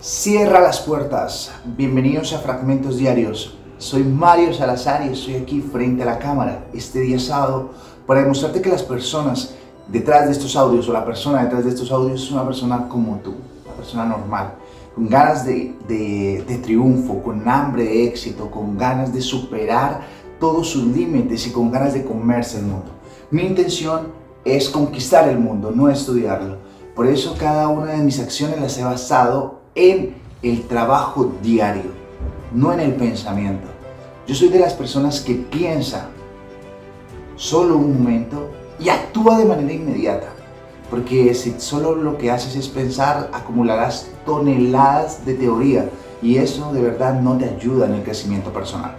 Cierra las puertas. Bienvenidos a Fragmentos Diarios. Soy Mario Salazar y estoy aquí frente a la cámara este día sábado para demostrarte que las personas detrás de estos audios o la persona detrás de estos audios es una persona como tú, una persona normal, con ganas de, de triunfo, con hambre de éxito, con ganas de superar todos sus límites y con ganas de comerse el mundo. Mi intención es conquistar el mundo, no estudiarlo. Por eso cada una de mis acciones las he basado en el trabajo diario, no en el pensamiento. Yo soy de las personas que piensa solo un momento y actúa de manera inmediata. Porque si solo lo que haces es pensar, acumularás toneladas de teoría y eso de verdad no te ayuda en el crecimiento personal.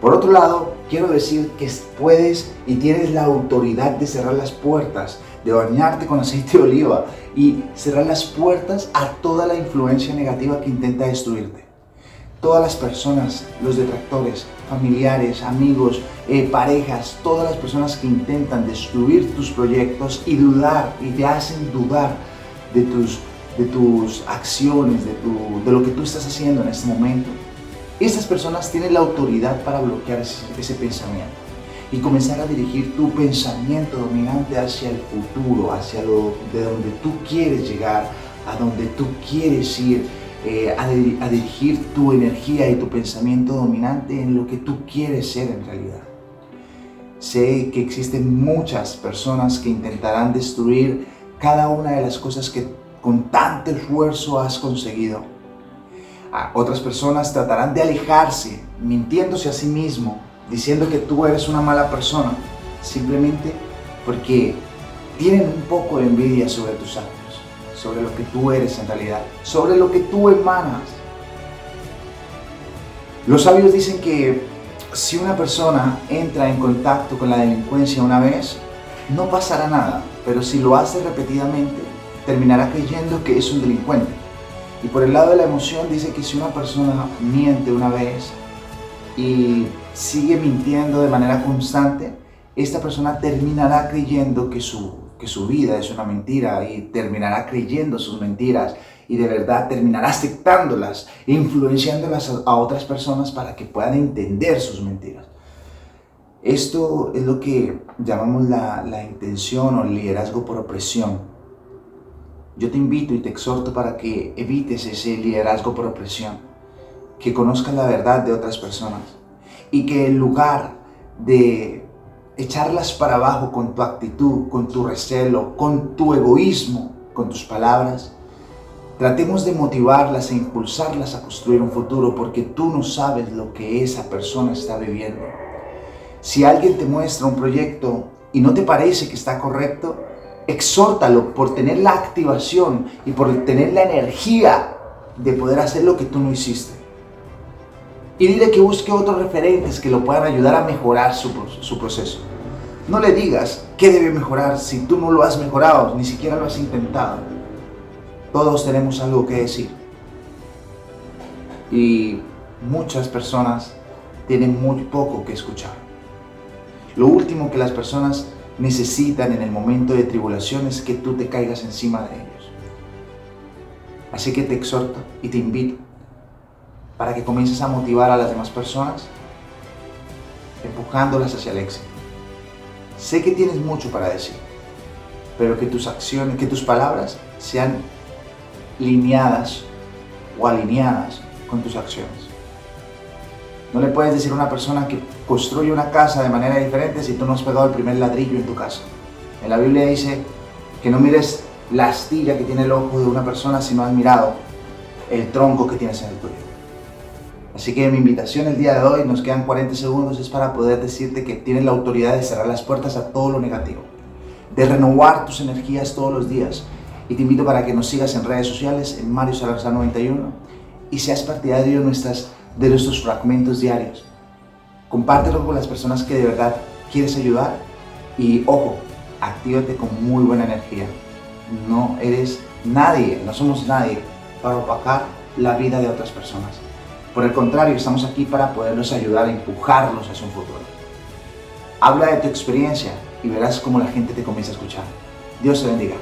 Por otro lado, quiero decir que puedes y tienes la autoridad de cerrar las puertas de bañarte con aceite de oliva y cerrar las puertas a toda la influencia negativa que intenta destruirte. Todas las personas, los detractores, familiares, amigos, eh, parejas, todas las personas que intentan destruir tus proyectos y dudar y te hacen dudar de tus, de tus acciones, de, tu, de lo que tú estás haciendo en este momento, esas personas tienen la autoridad para bloquear ese pensamiento y comenzar a dirigir tu pensamiento dominante hacia el futuro, hacia lo de donde tú quieres llegar, a donde tú quieres ir, eh, a, a dirigir tu energía y tu pensamiento dominante en lo que tú quieres ser en realidad. Sé que existen muchas personas que intentarán destruir cada una de las cosas que con tanto esfuerzo has conseguido. Otras personas tratarán de alejarse, mintiéndose a sí mismo diciendo que tú eres una mala persona, simplemente porque tienen un poco de envidia sobre tus actos, sobre lo que tú eres en realidad, sobre lo que tú emanas. Los sabios dicen que si una persona entra en contacto con la delincuencia una vez, no pasará nada, pero si lo hace repetidamente, terminará creyendo que es un delincuente. Y por el lado de la emoción dice que si una persona miente una vez y sigue mintiendo de manera constante, esta persona terminará creyendo que su, que su vida es una mentira y terminará creyendo sus mentiras y de verdad terminará aceptándolas influenciándolas a, otras personas para que puedan entender sus mentiras. Esto es lo que llamamos la, la intención o liderazgo por opresión. Yo te invito y te exhorto para que evites ese liderazgo por opresión, que conozcas la verdad de otras personas y que en lugar de echarlas para abajo con tu actitud, con tu recelo, con tu egoísmo, con tus palabras, tratemos de motivarlas e impulsarlas a construir un futuro porque tú no sabes lo que esa persona está viviendo. Si alguien te muestra un proyecto y no te parece que está correcto, exhórtalo por tener la activación y por tener la energía de poder hacer lo que tú no hiciste y dile que busque otros referentes que lo puedan ayudar a mejorar su, su proceso. No le digas qué debe mejorar si tú no lo has mejorado, ni siquiera lo has intentado. Todos tenemos algo que decir. Y muchas personas tienen muy poco que escuchar. Lo último que las personas necesitan en el momento de tribulación es que tú te caigas encima de ellos. Así que te exhorto y te invito para que comiences a motivar a las demás personas, empujándolas hacia el éxito. Sé que tienes mucho para decir, pero que tus acciones, que tus palabras sean lineadas o alineadas con tus acciones. No le puedes decir a una persona que construye una casa de manera diferente si tú no has pegado el primer ladrillo en tu casa. En la Biblia dice que no mires la astilla que tiene el ojo de una persona si no has mirado el tronco que tienes en el tuyo. Así que mi invitación el día de hoy, nos quedan 40 segundos, es para poder decirte que tienes la autoridad de cerrar las puertas a todo lo negativo, de renovar tus energías todos los días. Y te invito para que nos sigas en redes sociales, en Mario Salazar 91, y seas partidario de, nuestras, de nuestros fragmentos diarios. Compártelo con las personas que de verdad quieres ayudar y ojo, actívate con muy buena energía. No eres nadie, no somos nadie para opacar la vida de otras personas. Por el contrario, estamos aquí para poderlos ayudar a empujarlos hacia un futuro. Habla de tu experiencia y verás cómo la gente te comienza a escuchar. Dios te bendiga.